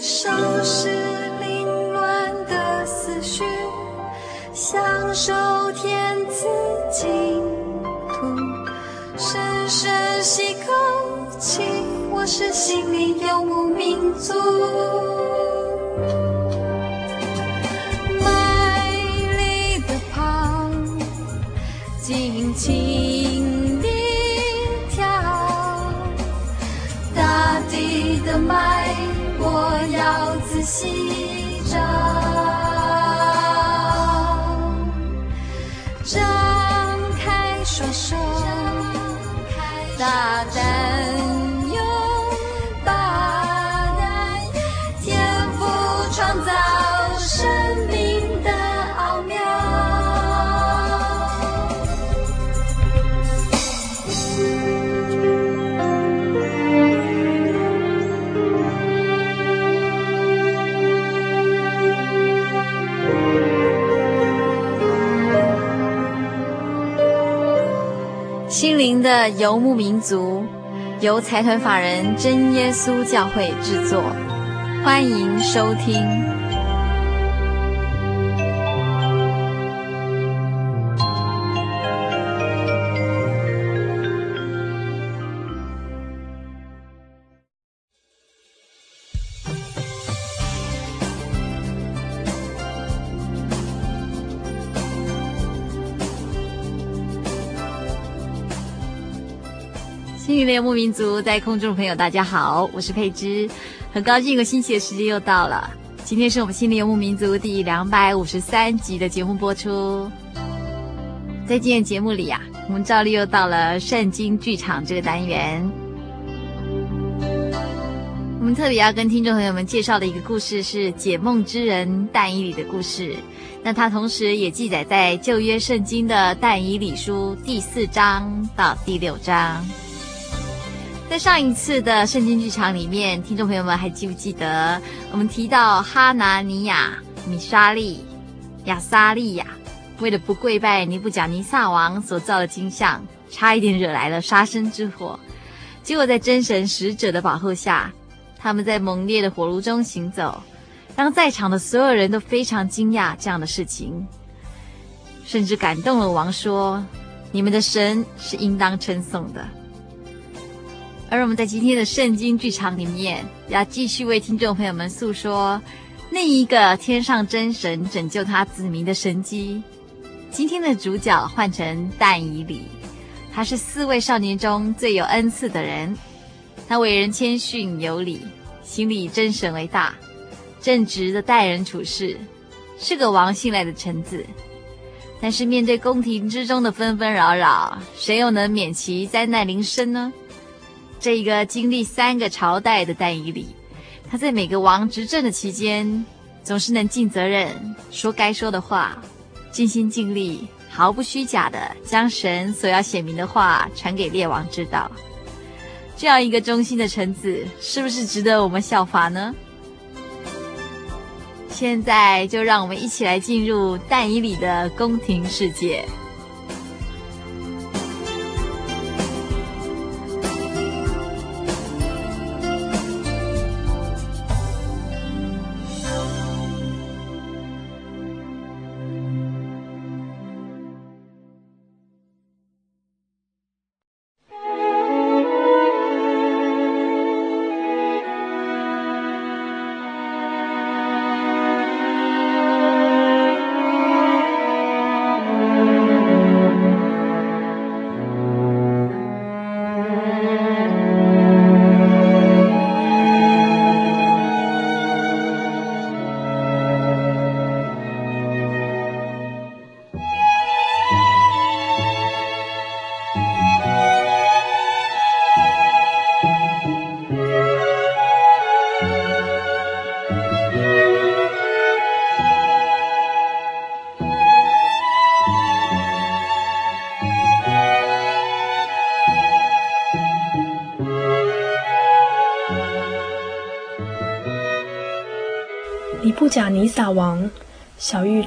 收拾凌乱的思绪，享受天赐净土，深深吸口气，我是心灵游牧民族。要的游牧民族，由财团法人真耶稣教会制作，欢迎收听。游牧民族，在空中的朋友，大家好，我是佩芝，很高兴一个星期的时间又到了。今天是我们心灵游牧民族第两百五十三集的节目播出。在今天节目里呀、啊，我们照例又到了圣经剧场这个单元。我们特别要跟听众朋友们介绍的一个故事是解梦之人但以理的故事。那它同时也记载在旧约圣经的但以理书第四章到第六章。在上一次的圣经剧场里面，听众朋友们还记不记得我们提到哈拿尼亚、米沙利、亚撒利亚为了不跪拜尼布甲尼撒王所造的金像，差一点惹来了杀身之祸。结果在真神使者的保护下，他们在猛烈的火炉中行走，让在场的所有人都非常惊讶这样的事情，甚至感动了王说：“你们的神是应当称颂的。”而我们在今天的圣经剧场里面，要继续为听众朋友们诉说另一个天上真神拯救他子民的神迹。今天的主角换成但以理，他是四位少年中最有恩赐的人。他为人谦逊有礼，心里真神为大，正直的待人处事，是个王信赖的臣子。但是面对宫廷之中的纷纷扰扰，谁又能免其灾难临身呢？这一个经历三个朝代的但以理，他在每个王执政的期间，总是能尽责任，说该说的话，尽心尽力，毫不虚假的将神所要显明的话传给列王知道。这样一个忠心的臣子，是不是值得我们效法呢？现在就让我们一起来进入但以理的宫廷世界。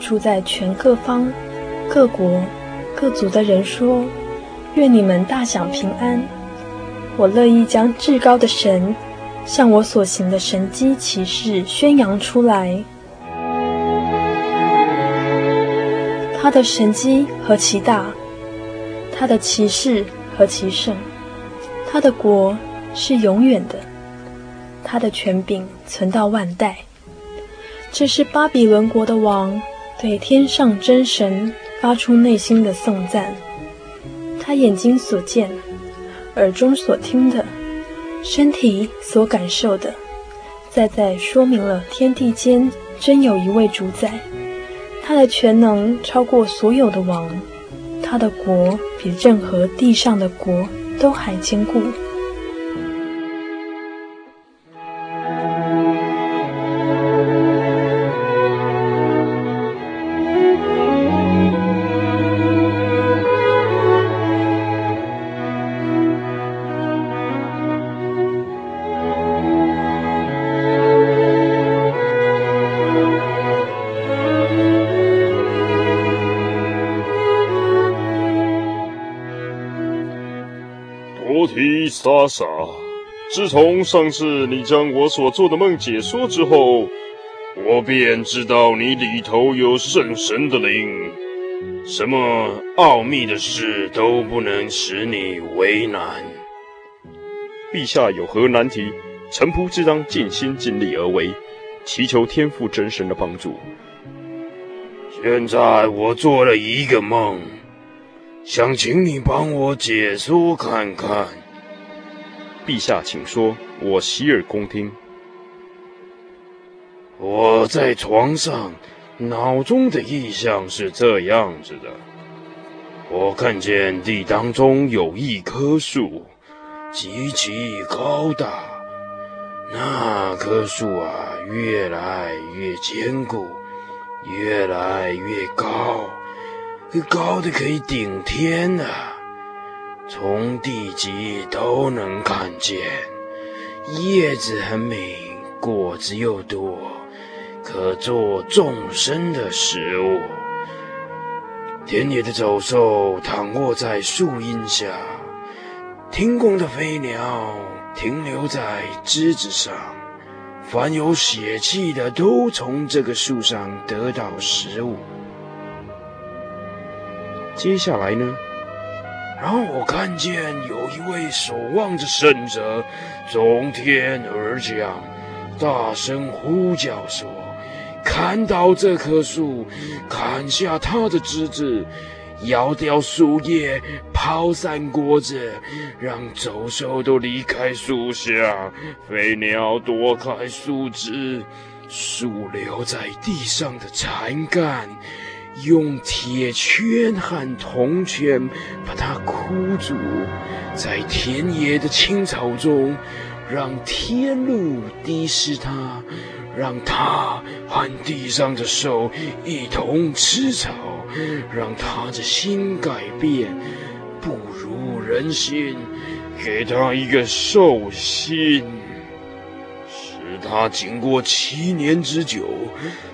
住在全各方、各国、各族的人说：“愿你们大享平安！我乐意将至高的神向我所行的神迹奇事宣扬出来。他的神迹何其大，他的奇事何其盛，他的国是永远的，他的权柄存到万代。这是巴比伦国的王对天上真神发出内心的颂赞。他眼睛所见，耳中所听的，身体所感受的，再再说明了天地间真有一位主宰。他的全能超过所有的王，他的国比任何地上的国都还坚固。莎莎，自从上次你将我所做的梦解说之后，我便知道你里头有圣神的灵，什么奥秘的事都不能使你为难。陛下有何难题，臣仆自当尽心尽力而为，祈求天父真神的帮助。现在我做了一个梦，想请你帮我解说看看。陛下，请说，我洗耳恭听。我在床上，脑中的意象是这样子的：我看见地当中有一棵树，极其高大。那棵树啊，越来越坚固，越来越高，高的可以顶天啊。从地极都能看见，叶子很美，果子又多，可做众生的食物。田野的走兽躺卧在树荫下，天空的飞鸟停留在枝子上，凡有血气的都从这个树上得到食物。接下来呢？然后我看见有一位守望着圣者从天而降，大声呼叫说：“砍倒这棵树，砍下它的枝子，咬掉树叶，抛散果子，让走兽都离开树下，飞鸟躲开树枝，树留在地上的残干。”用铁圈和铜圈把它箍住，在田野的青草中，让天露滴湿它，让它和地上的兽一同吃草，让它的心改变，不如人心，给它一个兽心。是他经过七年之久，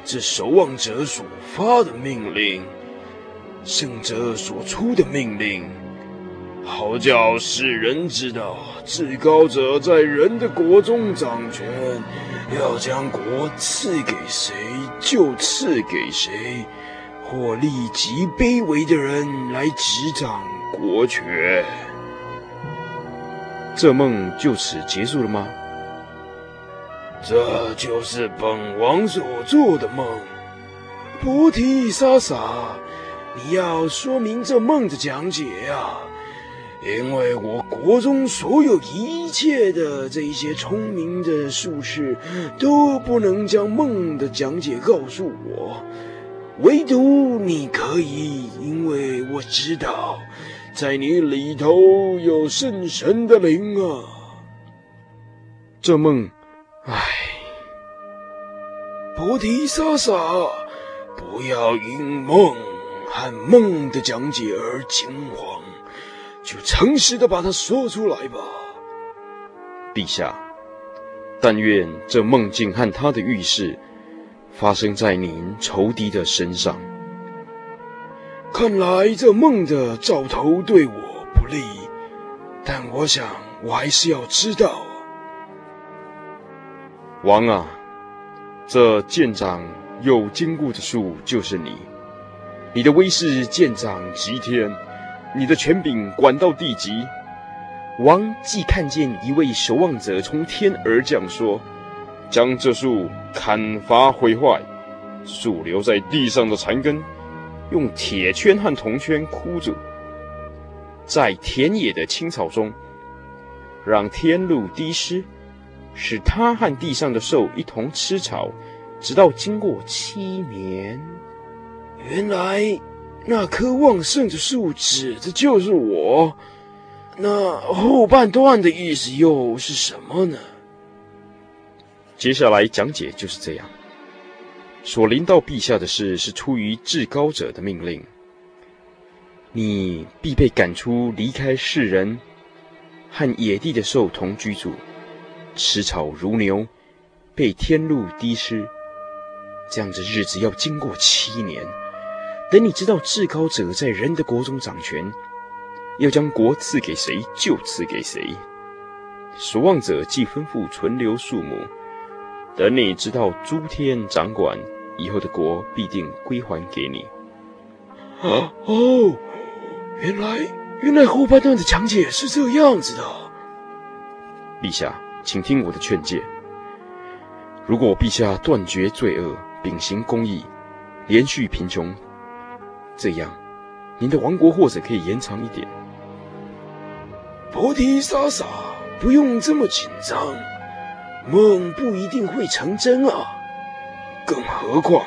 这守望者所发的命令，圣者所出的命令，好叫世人知道，至高者在人的国中掌权，要将国赐给谁就赐给谁，或立极卑微的人来执掌国权。这梦就此结束了吗？这就是本王所做的梦，菩提萨萨，你要说明这梦的讲解呀，因为我国中所有一切的这些聪明的术士都不能将梦的讲解告诉我，唯独你可以，因为我知道，在你里头有圣神的灵啊。这梦。唉，菩提萨萨，不要因梦和梦的讲解而惊慌，就诚实的把它说出来吧。陛下，但愿这梦境和他的预示发生在您仇敌的身上。看来这梦的兆头对我不利，但我想我还是要知道。王啊，这健长又坚固的树就是你，你的威势健长及天，你的权柄管到地极。王既看见一位守望者从天而降，说：“将这树砍伐毁坏，树留在地上的残根，用铁圈和铜圈箍住，在田野的青草中，让天露滴湿，使他和地上的兽一同吃草，直到经过七年。”原来那棵旺盛的树指的就是我。那后半段的意思又是什么呢？接下来讲解就是这样。所临到陛下的事是出于至高者的命令，你必被赶出，离开世人，和野地的兽同居住，吃草如牛，被天露滴湿。这样的日子要经过七年。等你知道至高者在人的国中掌权。要将国赐给谁，就赐给谁。守望者既吩咐存留数目，等你知道诸天掌管以后的国，必定归还给你。啊哦，原来原来后半段的讲解是这样子的。陛下，请听我的劝诫。如果陛下断绝罪恶，秉行公义，连续贫穷，这样您的王国或者可以延长一点。菩提萨萨，不用这么紧张，梦不一定会成真啊。更何况，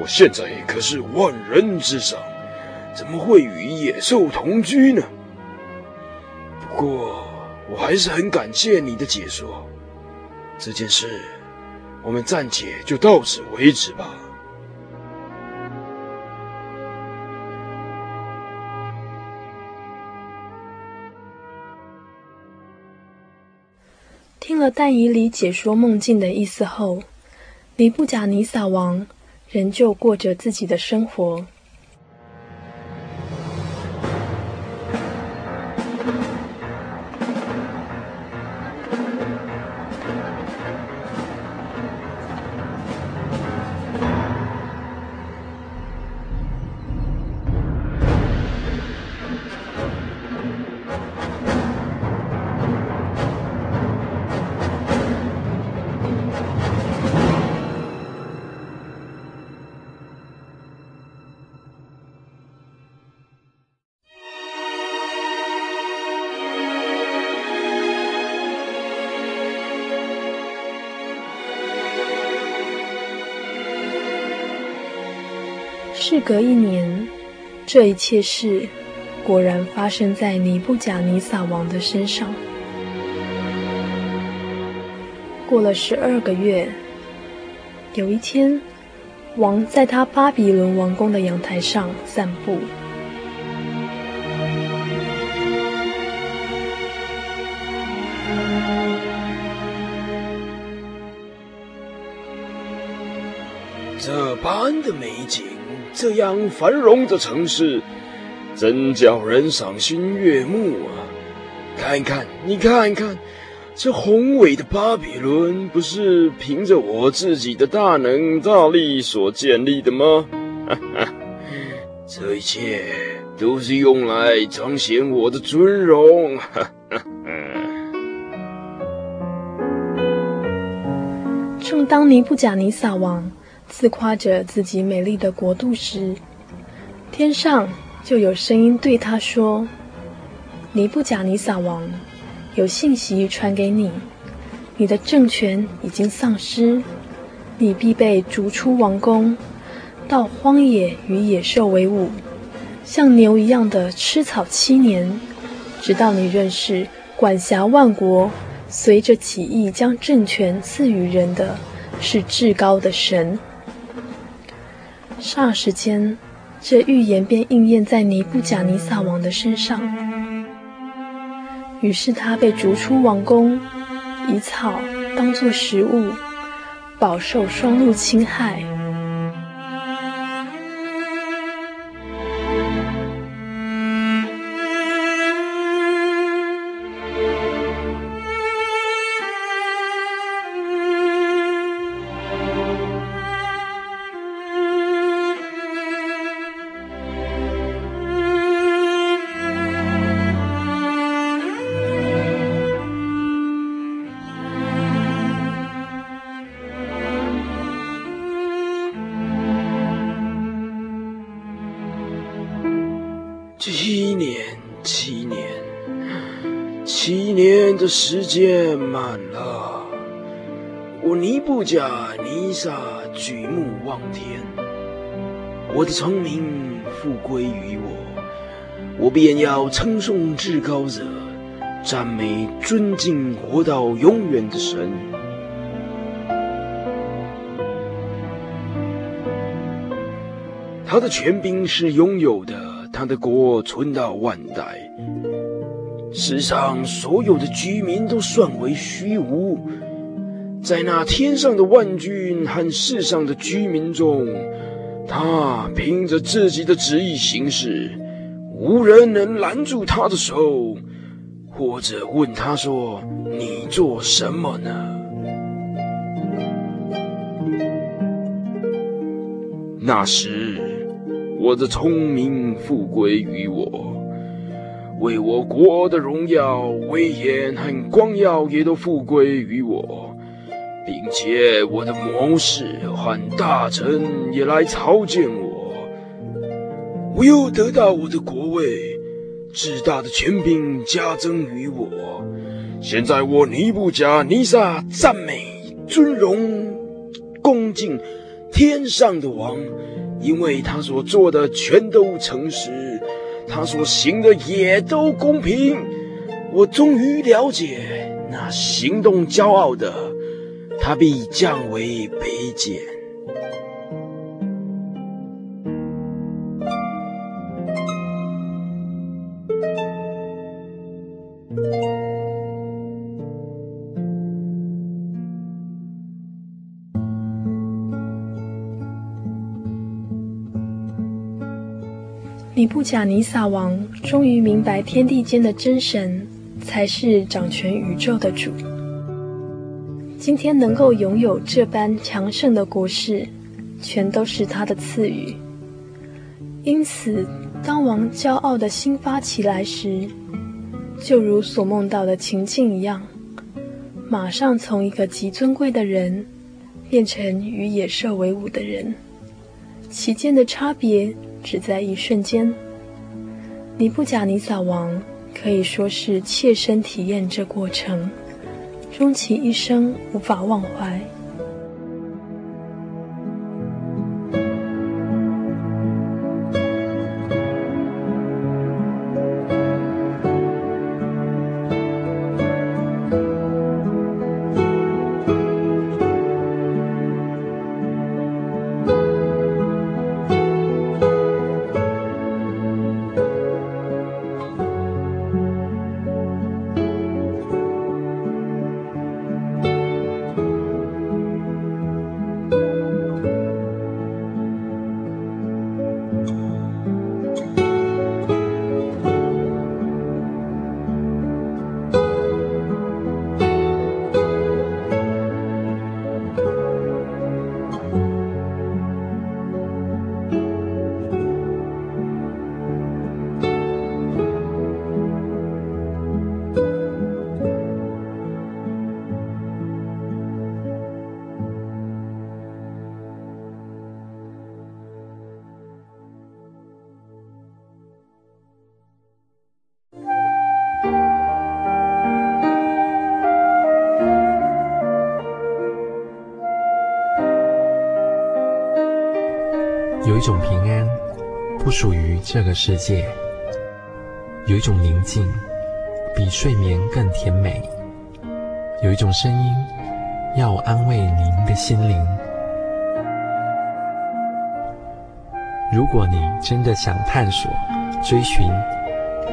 我现在可是万人之上，怎么会与野兽同居呢？不过，我还是很感谢你的解说。这件事，我们暂且就到此为止吧。听了但以理解说梦境的意思后，尼布甲尼撒王仍旧过着自己的生活。事隔一年，这一切事果然发生在尼布甲尼撒王的身上。过了十二个月，有一天，王在他巴比伦王宫的阳台上散步。这般的美景。这样繁荣的城市，真叫人赏心悦目啊！看一看，你看一看，这宏伟的巴比伦，不是凭着我自己的大能大力所建立的吗？哈哈，这一切都是用来彰显我的尊荣。哈哈，正当尼布甲尼撒王。自夸着自己美丽的国度时，天上就有声音对他说：“尼布甲尼撒王，有信息传给你，你的政权已经丧失，你必被逐出王宫，到荒野与野兽为伍，像牛一样的吃草七年，直到你认识管辖万国，随着起义将政权赐予人的是至高的神。”霎时间，这预言便应验在尼布甲尼撒王的身上。于是他被逐出王宫，以草当作食物，饱受霜露侵害。时间满了，我尼布甲尼撒举目望天，我的聪明复归于我，我便要称颂至高者，赞美尊敬活到永远的神。他的权柄是拥有的，他的国存到万代。世上所有的居民都算为虚无，在那天上的万军和世上的居民中，他凭着自己的旨意行事，无人能拦住他的手，或者问他说：“你做什么呢？”那时。我的聪明复归于我，为我国的荣耀、威严和光耀也都复归于我，并且我的谋士和大臣也来朝见我。我又得到我的国位，至大的权柄加增于我。现在我尼布甲尼撒赞美、尊荣、恭敬天上的王。因为他所做的全都诚实，他所行的也都公平。我终于了解，那行动骄傲的，他必降为卑贱。布贾尼撒王终于明白，天地间的真神才是掌权宇宙的主。今天能够拥有这般强盛的国势，全都是他的赐予。因此，当王骄傲的心发起来时，就如所梦到的情境一样，马上从一个极尊贵的人，变成与野兽为伍的人，其间的差别。只在一瞬间，尼布甲尼撒王可以说是切身体验这过程，终其一生无法忘怀。一种平安，不属于这个世界；有一种宁静，比睡眠更甜美；有一种声音，要安慰您的心灵。如果你真的想探索、追寻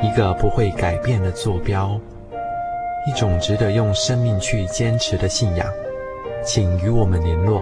一个不会改变的坐标，一种值得用生命去坚持的信仰，请与我们联络。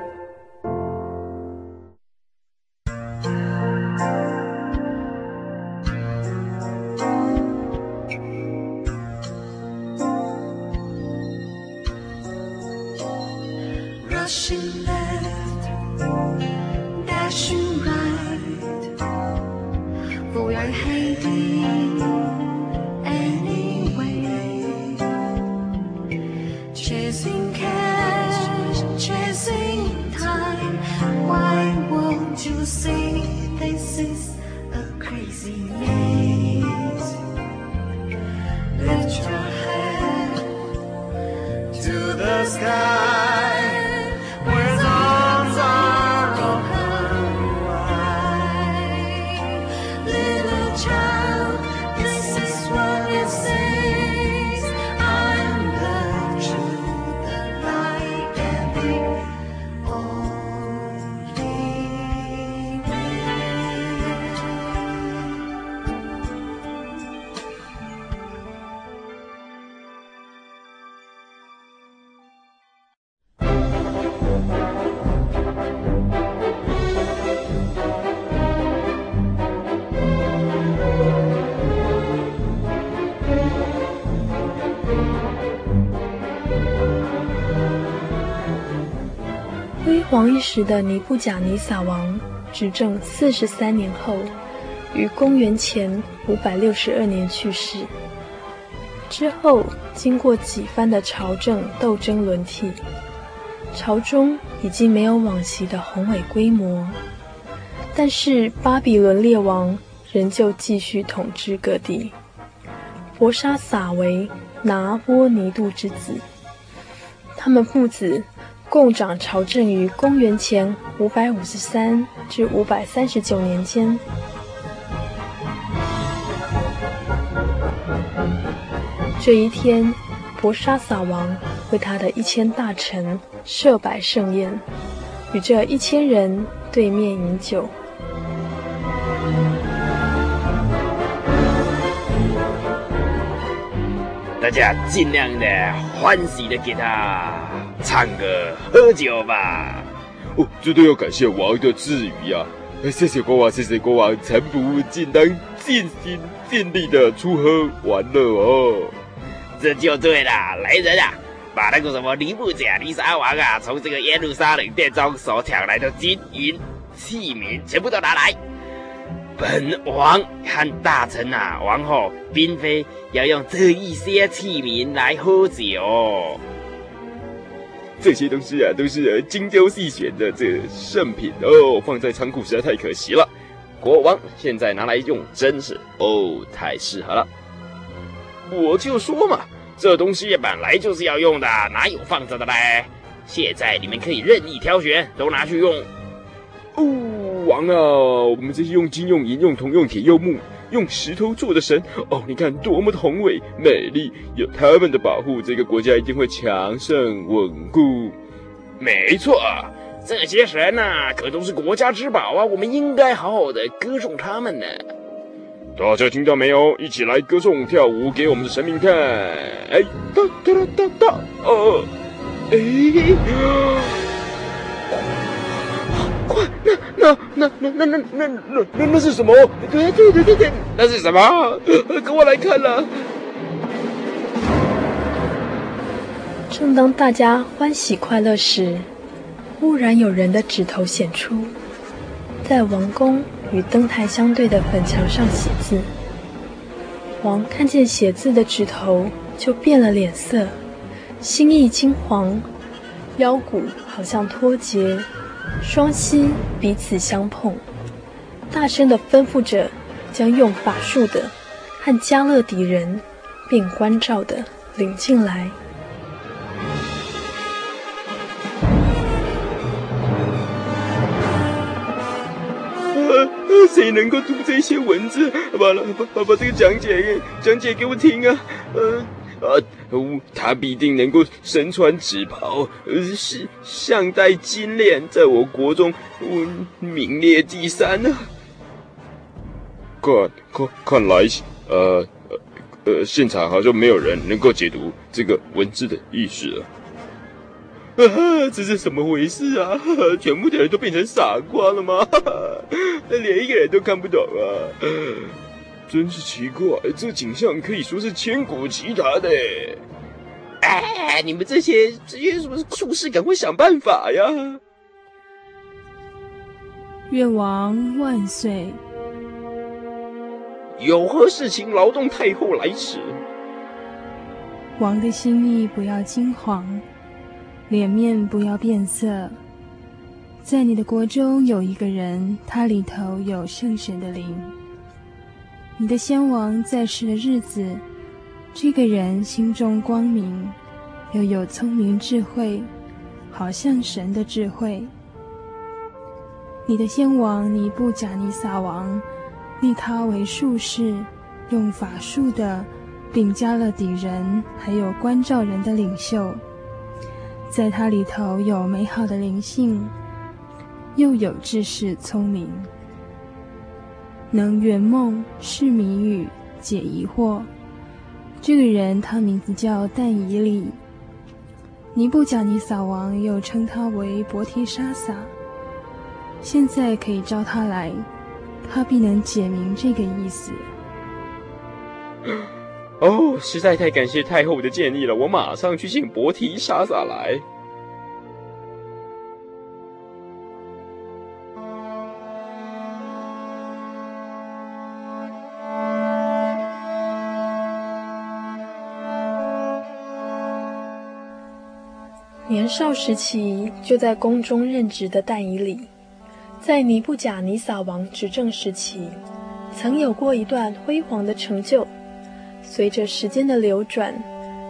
时的尼布甲尼撒王执政四十三年后，于公元前五百六十二年去世。之后，经过几番的朝政斗争轮替，朝中已经没有往昔的宏伟规模，但是巴比伦列王仍旧继续统治各地。伯沙撒为拿波尼度之子，他们父子。共掌朝政于公元前五百五十三至五百三十九年间。这一天，博沙撒王为他的一千大臣设摆盛宴，与这一千人对面饮酒。大家尽量的欢喜的给他。唱歌喝酒吧！哦，这都要感谢王的赐予呀！谢谢国王，谢谢国王，臣仆尽当尽心尽力的出喝玩乐哦。这就对了，来人啊，把那个什么尼布甲尼撒王啊，从这个耶路撒冷殿中所抢来的金银器皿全部都拿来。本王和大臣啊，王后、嫔妃要用这一些器皿来喝酒。这些东西啊，都是精挑细选的这圣品哦，放在仓库实在太可惜了。国王现在拿来用，真是哦，太适合了。我就说嘛，这东西本来就是要用的，哪有放着的嘞？现在你们可以任意挑选，都拿去用。哦，王啊，我们这些用金、用银、用铜、用铁、用木。用石头做的神哦，你看多么的宏伟美丽！有他们的保护，这个国家一定会强盛稳固。没错，这些神呐、可都是国家之宝啊！我们应该好好的歌颂他们呢。大家听到没有？一起来歌颂跳舞给我们的神明看！哎，哒哒哒哒哒，哦，哎。快，那那那那那那那那那那是什么？对对对对对，那是什么？跟我来看了。正当大家欢喜快乐时，忽然有人的指头显出，在王宫与灯台相对的粉墙上写字。王看见写字的指头，就变了脸色，心意惊惶，腰骨好像脱节。双膝彼此相碰，大声地吩咐着，将用法术的和加勒底人，并关照的领进来。谁能够读这些文字？把把把把这个讲解讲解给我听啊！呃啊，他必定能够身穿紫袍，呃，是项戴金链，在我国中，名列第三呢、啊。看看看来，呃呃，现场好像没有人能够解读这个文字的意思啊。啊，这是怎么回事啊？全部的人都变成傻瓜了吗？连一个人都看不懂啊！真是奇怪，这景象可以说是千古奇谈的。哎，你们这些这些什么术士，赶快想办法呀！愿王万岁！有何事情劳动太后来迟？王的心意不要惊慌。脸面不要变色，在你的国中有一个人，他里头有圣神的灵。你的先王在世的日子，这个人心中光明，又有聪明智慧，好像神的智慧。你的先王尼布甲尼撒王立他为术士，用法术的，并加勒底人，还有关照人的领袖。在他里头有美好的灵性，又有知识聪明，能圆梦、释谜语、解疑惑。这个人他名字叫但以理。尼布甲尼撒王又称他为伯提沙撒。现在可以召他来，他必能解明这个意思。哦，实在太感谢太后的建议了，我马上去请伯提沙撒来。少时期就在宫中任职的但以理，在尼布甲尼撒王执政时期，曾有过一段辉煌的成就。随着时间的流转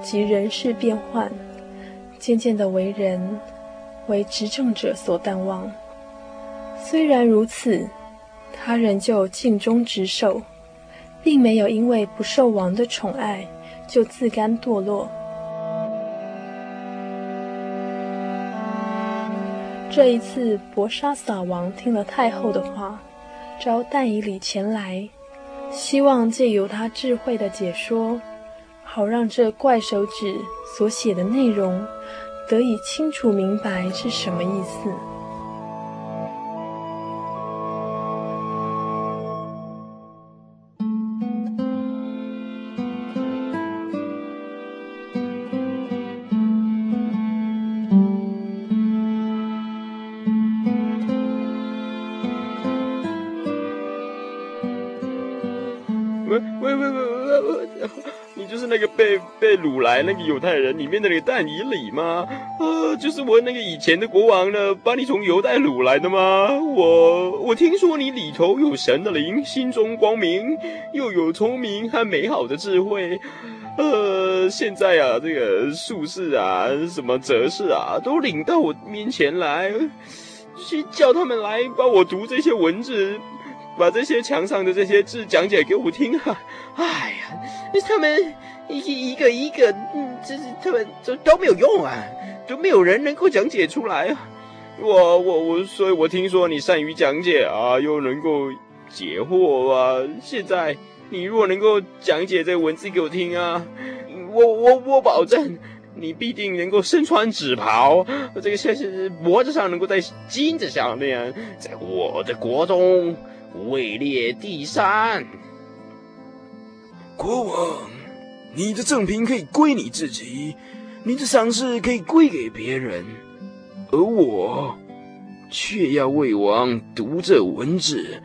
及人事变换，渐渐的为人为执政者所淡忘。虽然如此，他仍旧尽忠职守，并没有因为不受王的宠爱就自甘堕落。这一次，博沙撒王听了太后的话，召但以礼前来。希望借由他智慧的解说，好让这怪手指所写的内容得以清楚明白是什么意思。掳来那个犹太人里面的那个但以里吗？啊，就是我那个以前的国王呢，把你从犹太掳来的吗？我我听说你里头有神的灵，心中光明，又有聪明和美好的智慧。呃，现在啊，这个术士啊，什么哲士啊，都领到我面前来，去叫他们来帮我读这些文字，把这些墙上的这些字讲解给我听啊。哎呀，他们。一一个一个，嗯，这是他们都都没有用啊，都没有人能够讲解出来啊。我我我，所以我听说你善于讲解啊，又能够解惑啊。现在你如果能够讲解这文字给我听啊，我我我保证你必定能够身穿紫袍，这个像是脖子上能够戴金子项链，在我的国中位列第三。国王。你的赠品可以归你自己，你的赏识可以归给别人，而我却要为王读这文字，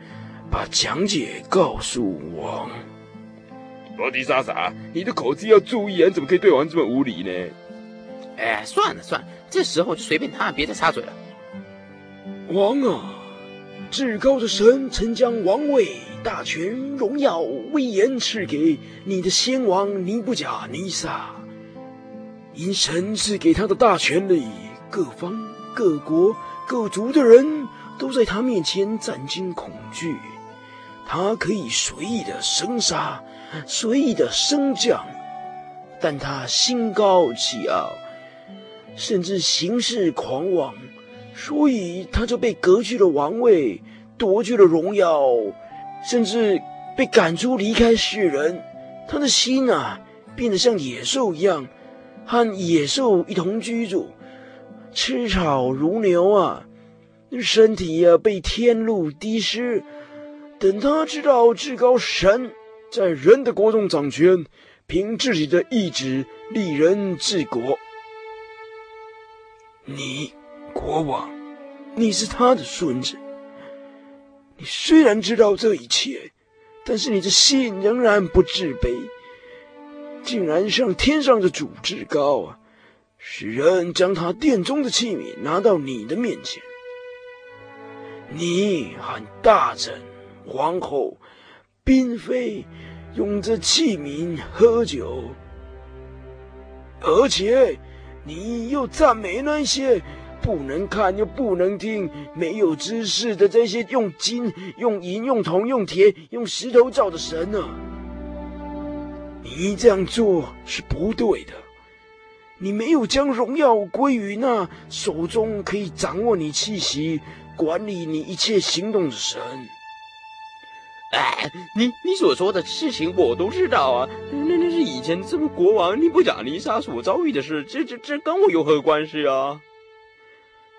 把讲解告诉王。罗迪莎莎，你的口气要注意啊！你怎么可以对王这么无礼呢？哎，算了算了，这时候就随便他，别再插嘴了。王啊，至高的神曾将王位、大权、荣耀、威严赐给你的先王尼布甲尼撒。因神赐给他的大权力，各方、各国、各族的人都在他面前战惊恐惧。他可以随意的生杀，随意的升降，但他心高气傲，甚至行事狂妄。所以他就被革去了王位，夺去了荣耀，甚至被赶出离开世人。他的心啊，变得像野兽一样，和野兽一同居住，吃草如牛啊，身体啊被天露滴湿。等他知道至高神在人的国中掌权，凭自己的意志立人治国，你。国王，你是他的孙子。你虽然知道这一切，但是你的心仍然不自卑，竟然向天上的主至高啊，使人将他殿中的器皿拿到你的面前。你和大臣、皇后、嫔妃用这器皿喝酒，而且你又赞美那些。不能看又不能听，没有知识的这些用金、用银、用铜、用铁、用石头造的神啊！你这样做是不对的。你没有将荣耀归于那手中可以掌握你气息、管理你一切行动的神。哎，你你所说的事情我都知道啊，那那是以前这个国王尼布甲尼撒所遭遇的事，这这这跟我有何关系啊？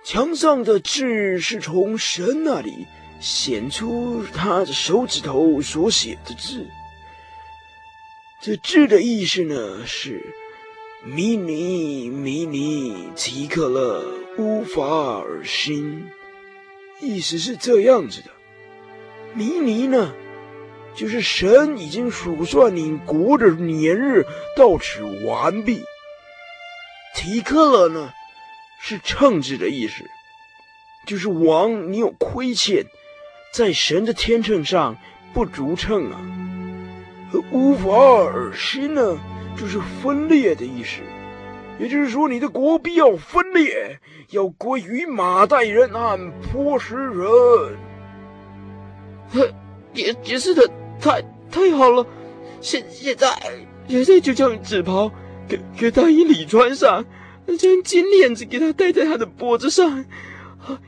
墙上的字是从神那里显出他的手指头所写的字。这字的意思呢是：米尼米尼提克勒乌法尔辛。意思是这样子的：米尼呢，就是神已经数算你国的年日到此完毕。提克勒呢？是秤子的意思，就是王，你有亏欠，在神的天秤上不足称啊。乌法尔心呢，就是分裂的意思，也就是说，你的国必要分裂，要归于马代人和波斯人。呵解解释的太太好了，现现在现在就将紫袍给给但以理穿上。将金链子给他戴在他的脖子上，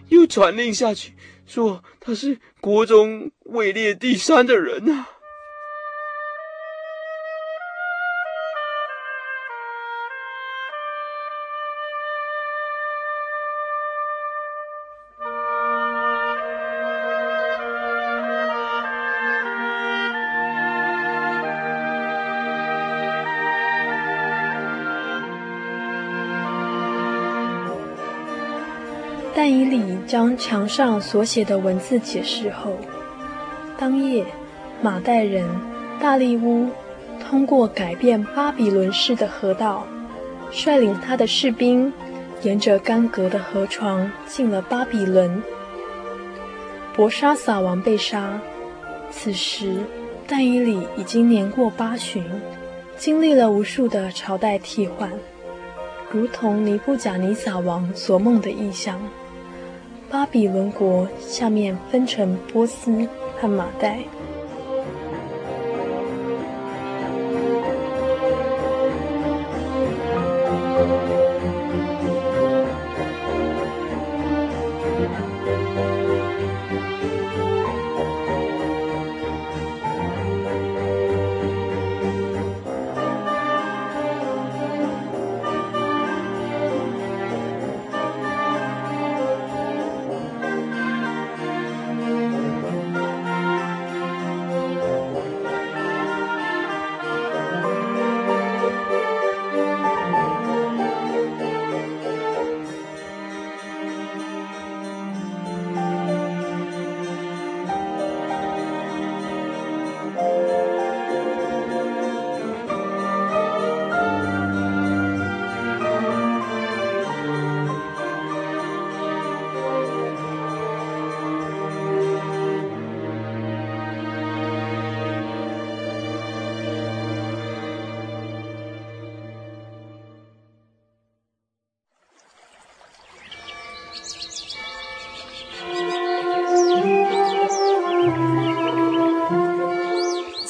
又传令下去，说他是国中位列第三的人、啊。将墙上所写的文字解释后，当夜，马代人大利乌通过改变巴比伦式的河道，率领他的士兵，沿着干涸的河床进了巴比伦。博沙撒王被杀，此时但以理已经年过八旬，经历了无数的朝代替换，如同尼布甲尼撒王所梦的异象。巴比伦国下面分成波斯和马代。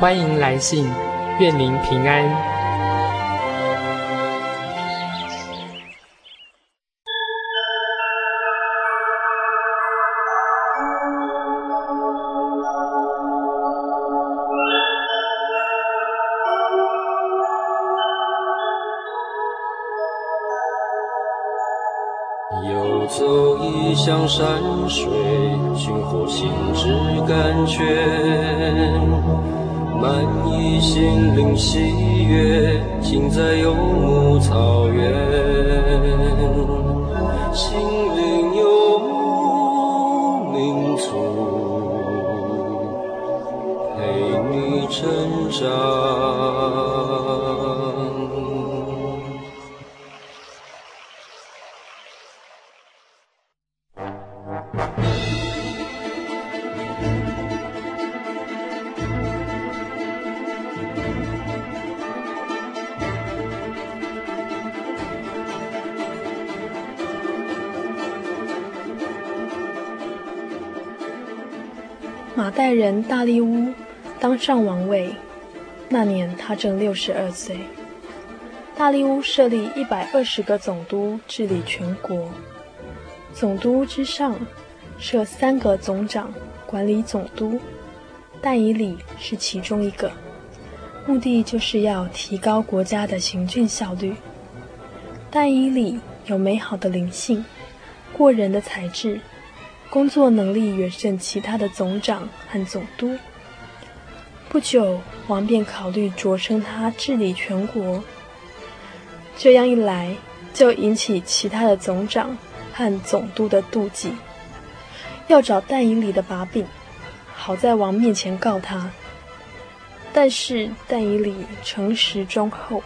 欢迎来信，愿您平安。游走异乡山水，寻获心之感觉。满溢心灵喜悦，尽在游牧草原。心灵游牧民族，陪你成长。人大利乌当上王位，那年他正六十二岁。大利乌设立一百二十个总督，治理全国。总督之上设三个总长，管理总督。但以礼是其中一个，目的就是要提高国家的行政效率。但以礼有美好的灵性，过人的才智。工作能力远胜其他的总长和总督。不久，王便考虑擢升他治理全国。这样一来，就引起其他的总长和总督的妒忌，要找戴以礼的把柄，好在王面前告他。但是戴以礼诚实忠厚，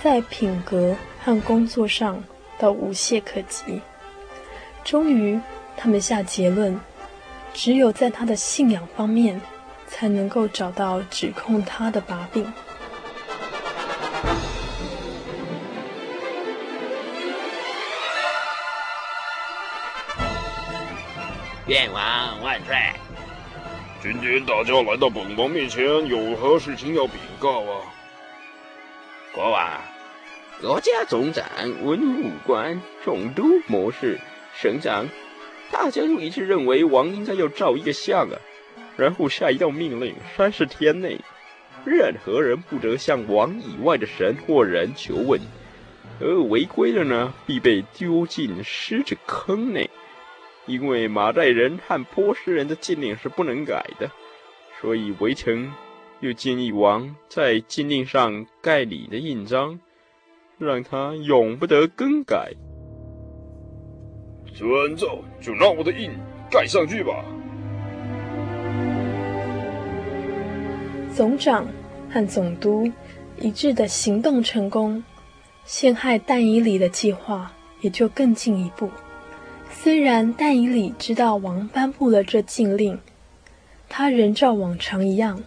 在品格和工作上都无懈可击。终于。他们下结论，只有在他的信仰方面，才能够找到指控他的把柄。愿王万岁！今天大家来到本王面前，有何事情要禀告啊？国王，国家总长、文武官、总督、谋士、省长。大家都一致认为王应该要照一个相啊，然后下一道命令：三十天内，任何人不得向王以外的神或人求问，而违规的呢，必被丢进狮子坑内。因为马代人和波斯人的禁令是不能改的，所以围城又建议王在禁令上盖你的印章，让他永不得更改。遵照，就拿我的印盖上去吧。总长和总督一致的行动成功，陷害但以理的计划也就更进一步。虽然但以理知道王颁布了这禁令，他仍照往常一样，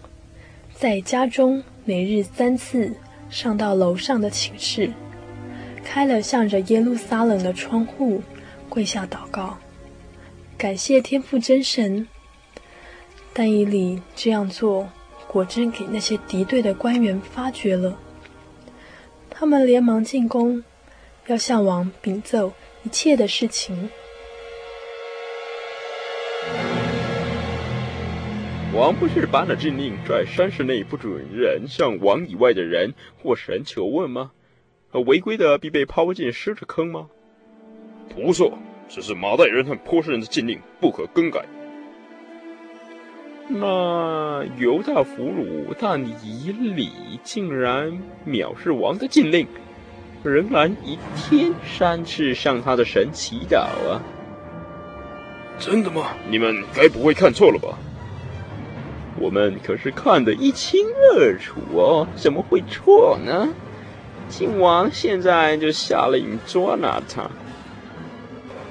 在家中每日三次上到楼上的寝室，开了向着耶路撒冷的窗户。跪下祷告，感谢天父真神。但以理这样做，果真给那些敌对的官员发觉了。他们连忙进宫，要向王禀奏一切的事情。王不是颁了禁令，在三十内不准人向王以外的人或神求问吗？违规的必被抛进狮子坑吗？不错，这是马代人和波斯人的禁令，不可更改。那犹大俘虏但以礼竟然藐视王的禁令，仍然一天三次向他的神祈祷啊！真的吗？你们该不会看错了吧？我们可是看得一清二楚哦，怎么会错呢？靖王现在就下令捉拿他。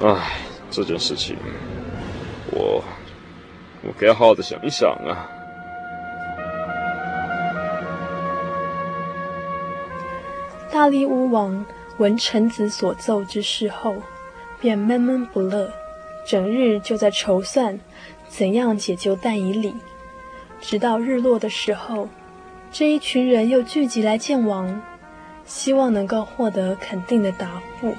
唉，这件事情，我我该好好的想一想啊。大力乌王闻臣子所奏之事后，便闷闷不乐，整日就在筹算怎样解救但以礼。直到日落的时候，这一群人又聚集来见王，希望能够获得肯定的答复。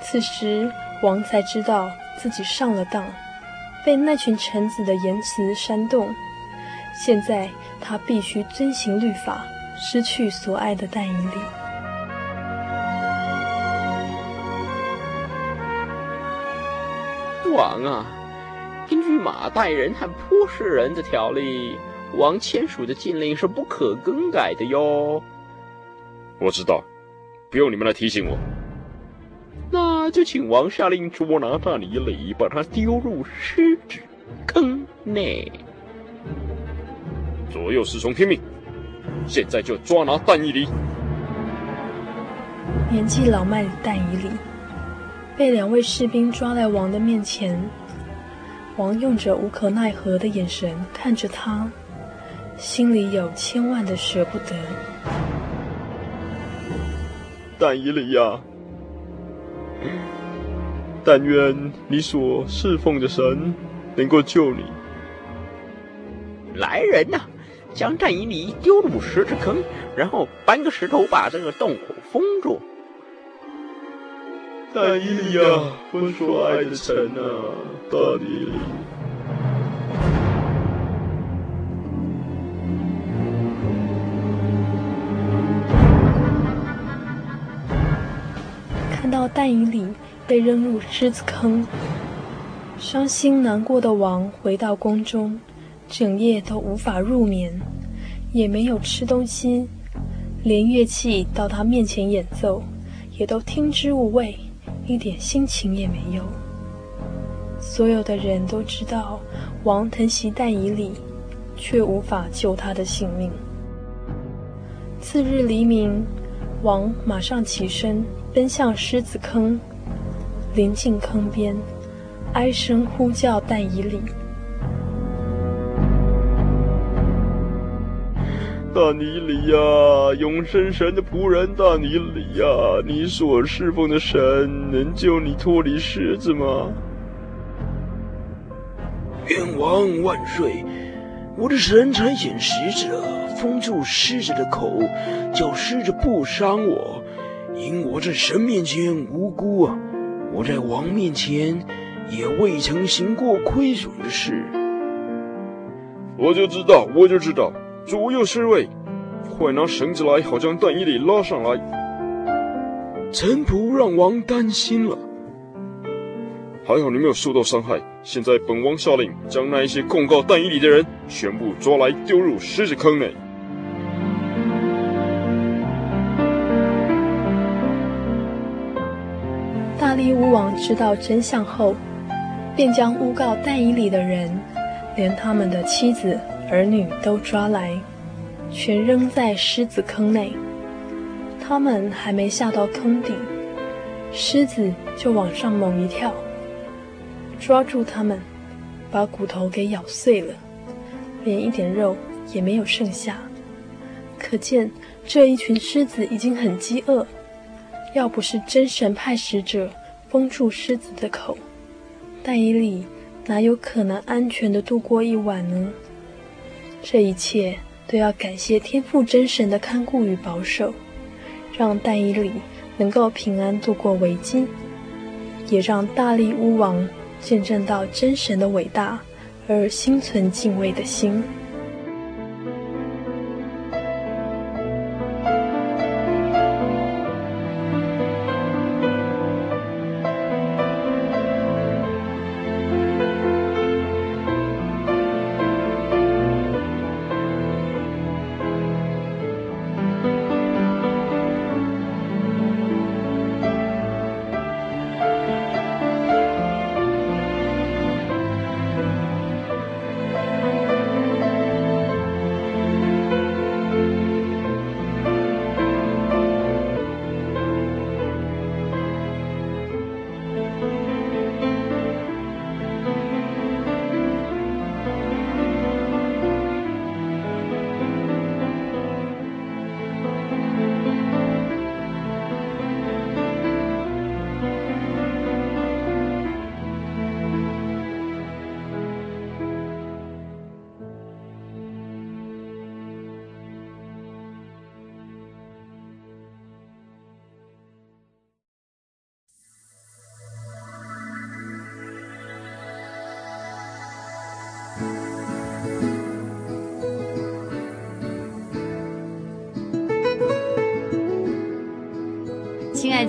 此时，王才知道自己上了当，被那群臣子的言辞煽动。现在，他必须遵行律法。失去所爱的戴以礼。王啊，根据马代人和波斯人的条例，王签署的禁令是不可更改的哟。我知道，不用你们来提醒我。那就请王下令捉拿但以理，把他丢入狮子坑内。左右侍从听命。现在就抓拿但以理。年纪老迈的但以理被两位士兵抓在王的面前，王用着无可奈何的眼神看着他，心里有千万的舍不得。但以理呀，但愿你所侍奉的神能够救你。来人呐！将战衣里丢入石子坑，然后搬个石头把这个洞口封住。但伊利呀，我所爱的神啊，但以理。到但以理被扔入狮子坑，伤心难过的王回到宫中。整夜都无法入眠，也没有吃东西，连乐器到他面前演奏，也都听之无味，一点心情也没有。所有的人都知道王疼惜但以理，却无法救他的性命。次日黎明，王马上起身奔向狮子坑，临近坑边，哀声呼叫但以理。但以理呀，永生神的仆人大尼里呀，你所侍奉的神能救你脱离狮子吗？愿王万岁！我的神差遣使者封住狮子的口，叫狮子不伤我，因我在神面前无辜啊！我在王面前也未曾行过亏损的事。我就知道，我就知道。左右侍卫，快拿绳子来，好将但以理拉上来。臣仆让王担心了。还好你没有受到伤害。现在本王下令，将那一些控告但以理的人全部抓来，丢入狮子坑内。大利乌王知道真相后，便将诬告但以里的人，连他们的妻子。儿女都抓来，全扔在狮子坑内。他们还没下到坑底，狮子就往上猛一跳，抓住他们，把骨头给咬碎了，连一点肉也没有剩下。可见这一群狮子已经很饥饿。要不是真神派使者封住狮子的口，但以里哪有可能安全地度过一晚呢？这一切都要感谢天父真神的看顾与保守，让戴伊里能够平安度过危机，也让大力乌王见证到真神的伟大而心存敬畏的心。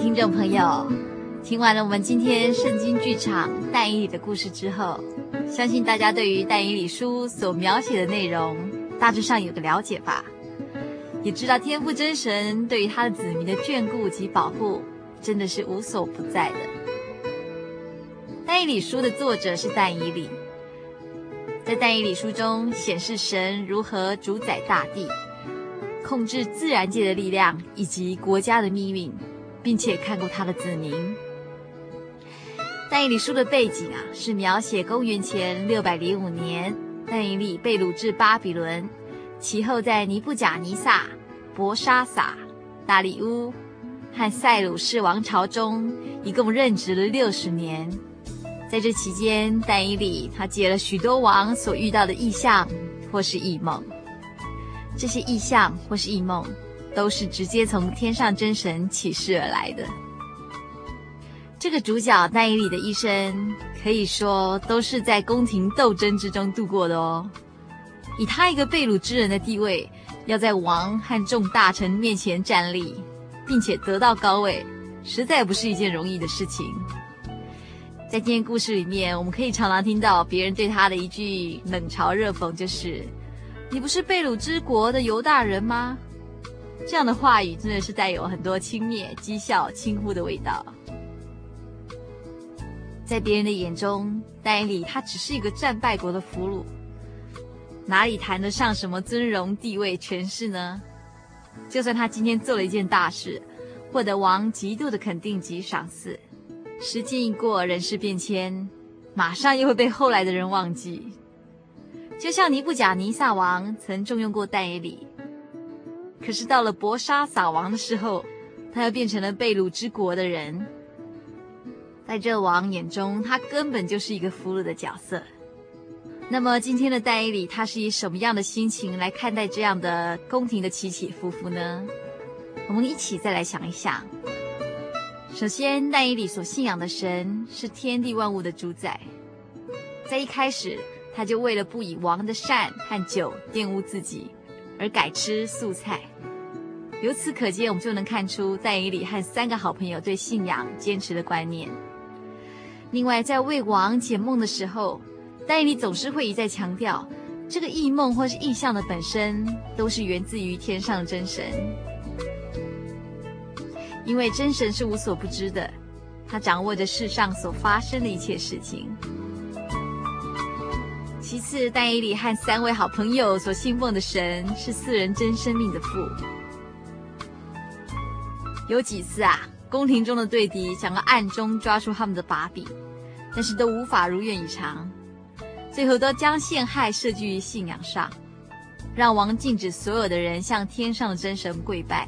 听众朋友，听完了我们今天圣经剧场但以理的故事之后，相信大家对于但以理书所描写的内容大致上有个了解吧？也知道天父真神对于他的子民的眷顾及保护，真的是无所不在的。但以理书的作者是但以理，在但以理书中显示神如何主宰大地，控制自然界的力量以及国家的命运，并且看过他的子民。但以理书的背景啊，是描写公元前六百零五年，但以理被掳至巴比伦，其后在尼布甲尼撒、伯沙撒、大利乌和塞鲁士王朝中，一共任职了六十年。在这期间，但以理他解了许多王所遇到的异象或是异梦。这些异象或是异梦，都是直接从天上真神启示而来的。这个主角但以理的一生，可以说都是在宫廷斗争之中度过的哦。以他一个被掳之人的地位，要在王和众大臣面前站立，并且得到高位，实在不是一件容易的事情。在今天故事里面，我们可以常常听到别人对他的一句冷嘲热讽，就是“你不是被掳之国的犹大人吗？”这样的话语真的是带有很多轻蔑、讥笑、轻忽的味道。在别人的眼中，但以理他只是一个战败国的俘虏，哪里谈得上什么尊荣、地位、权势呢？就算他今天做了一件大事，获得王极度的肯定及赏赐，时间一过，人事变迁，马上又会被后来的人忘记。就像尼布甲尼撒王曾重用过但以理，可是到了伯沙撒王的时候，他又变成了被掳之国的人。在这王眼中，他根本就是一个俘虏的角色。那么，今天的戴伊里，他是以什么样的心情来看待这样的宫廷的起起伏伏呢？我们一起再来想一想。首先，但以理所信仰的神是天地万物的主宰。在一开始，他就为了不以王的善和酒玷污自己，而改吃素菜。由此可见，我们就能看出戴以里和三个好朋友对信仰坚持的观念。另外，在为王解梦的时候，戴以里总是会一再强调，这个异梦或是异象的本身都是源自于天上的真神，因为真神是无所不知的，他掌握着世上所发生的一切事情。其次，但以里和三位好朋友所信奉的神是四人真生命的父。有几次啊，宫廷中的对敌想要暗中抓住他们的把柄。但是都无法如愿以偿，最后都将陷害设计于信仰上，让王禁止所有的人向天上的真神跪拜。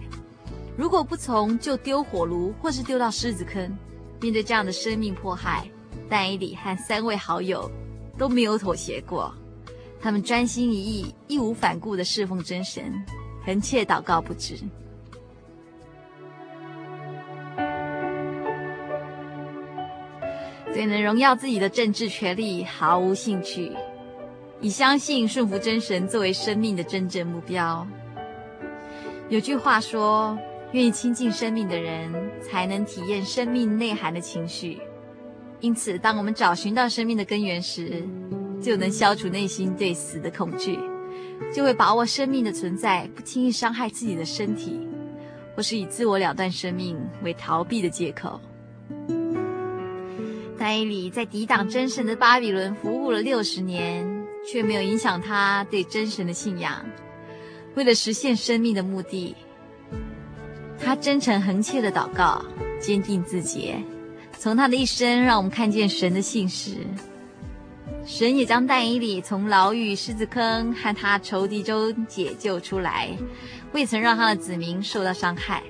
如果不从，就丢火炉或是丢到狮子坑。面对这样的生命迫害，但以里和三位好友都没有妥协过，他们专心一意、义无反顾的侍奉真神，恒切祷告不止。对能荣耀自己的政治权力毫无兴趣，以相信顺服真神作为生命的真正目标。有句话说：“愿意亲近生命的人，才能体验生命内涵的情绪。”因此，当我们找寻到生命的根源时，就能消除内心对死的恐惧，就会把握生命的存在，不轻易伤害自己的身体，或是以自我了断生命为逃避的借口。但以里在抵挡真神的巴比伦服务了六十年，却没有影响他对真神的信仰。为了实现生命的目的，他真诚恒切的祷告，坚定自洁。从他的一生，让我们看见神的信实。神也将但以理从牢狱、狮子坑和他仇敌中解救出来，未曾让他的子民受到伤害。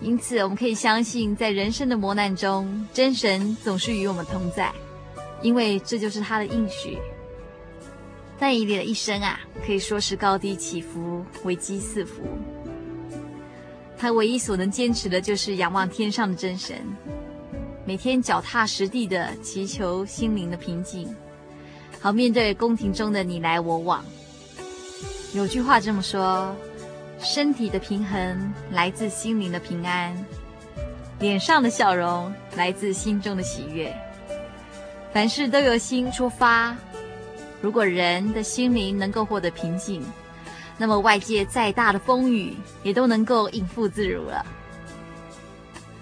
因此，我们可以相信，在人生的磨难中，真神总是与我们同在，因为这就是他的应许。但以理的一生啊，可以说是高低起伏，危机四伏。他唯一所能坚持的，就是仰望天上的真神，每天脚踏实地的祈求心灵的平静，好面对宫廷中的你来我往。有句话这么说。身体的平衡来自心灵的平安，脸上的笑容来自心中的喜悦。凡事都由心出发，如果人的心灵能够获得平静，那么外界再大的风雨也都能够应付自如了。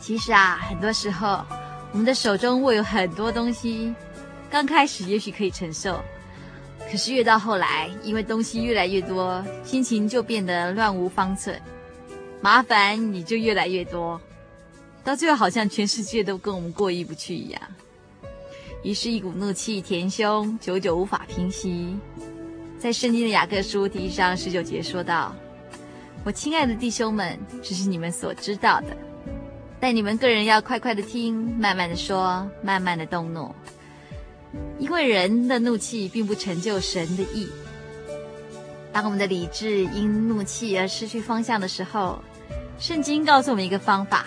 其实啊，很多时候我们的手中握有很多东西，刚开始也许可以承受。可是越到后来，因为东西越来越多，心情就变得乱无方寸，麻烦也就越来越多，到最后好像全世界都跟我们过意不去一样。于是，一股怒气填胸，久久无法平息。在圣经的雅各书第一章十九节说道：“我亲爱的弟兄们，这是你们所知道的，但你们个人要快快的听，慢慢的说，慢慢的动怒。”因为人的怒气并不成就神的意。当我们的理智因怒气而失去方向的时候，圣经告诉我们一个方法，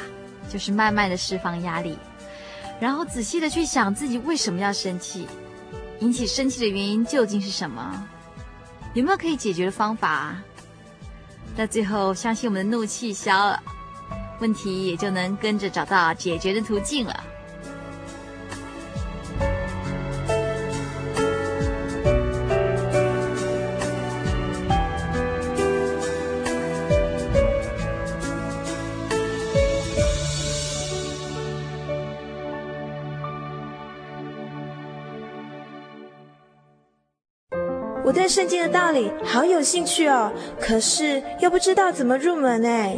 就是慢慢的释放压力，然后仔细的去想自己为什么要生气，引起生气的原因究竟是什么，有没有可以解决的方法？到最后，相信我们的怒气消了，问题也就能跟着找到解决的途径了。我对圣经的道理好有兴趣哦，可是又不知道怎么入门哎。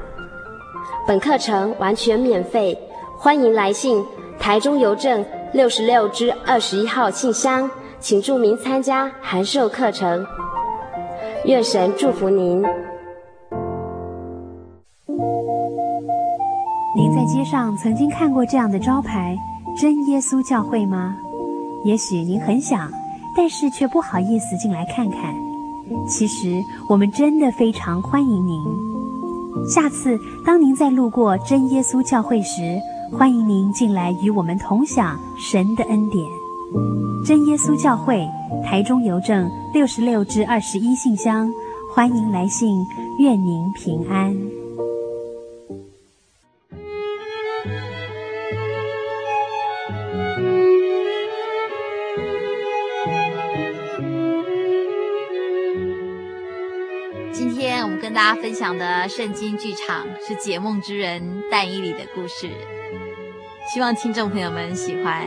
本课程完全免费，欢迎来信台中邮政六十六支二十一号信箱，请注明参加函授课程。愿神祝福您。您在街上曾经看过这样的招牌“真耶稣教会”吗？也许您很想，但是却不好意思进来看看。其实我们真的非常欢迎您。下次当您再路过真耶稣教会时，欢迎您进来与我们同享神的恩典。真耶稣教会台中邮政六十六至二十一信箱，欢迎来信，愿您平安。大家分享的圣经剧场是解梦之人但伊里的故事，希望听众朋友们喜欢，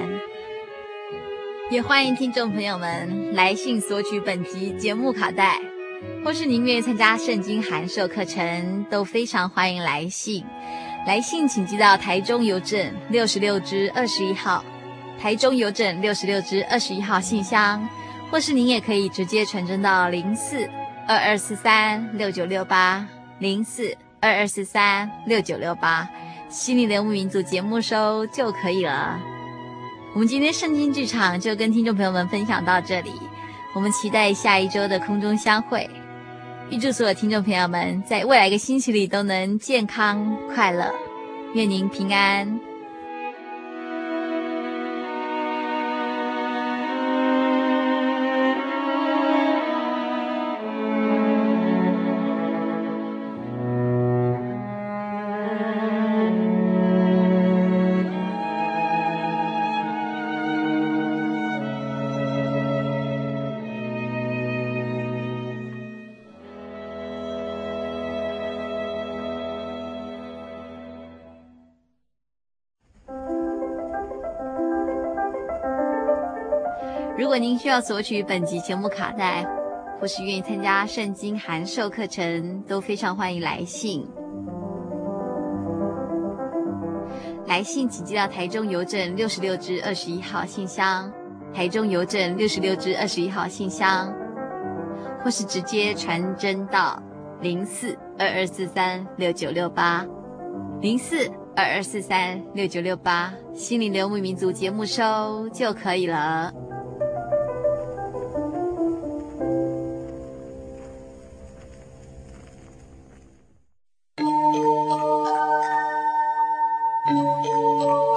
也欢迎听众朋友们来信索取本集节目卡带，或是您愿意参加圣经函授课程，都非常欢迎来信。来信请寄到台中邮政六十六支二十一号，台中邮政六十六支二十一号信箱，或是您也可以直接传真到零四。二二四三六九六八零四二二四三六九六八，心灵的游牧民族节目收就可以了。我们今天圣经剧场就跟听众朋友们分享到这里，我们期待下一周的空中相会。预祝所有听众朋友们在未来一个星期里都能健康快乐，愿您平安。需要索取本集节目卡带，或是愿意参加圣经函授课程，都非常欢迎来信。来信请寄到台中邮政六十六支二十一号信箱，台中邮政六十六支二十一号信箱，或是直接传真到零四二二四三六九六八零四二二四三六九六八，心灵流牧民族节目收就可以了。Música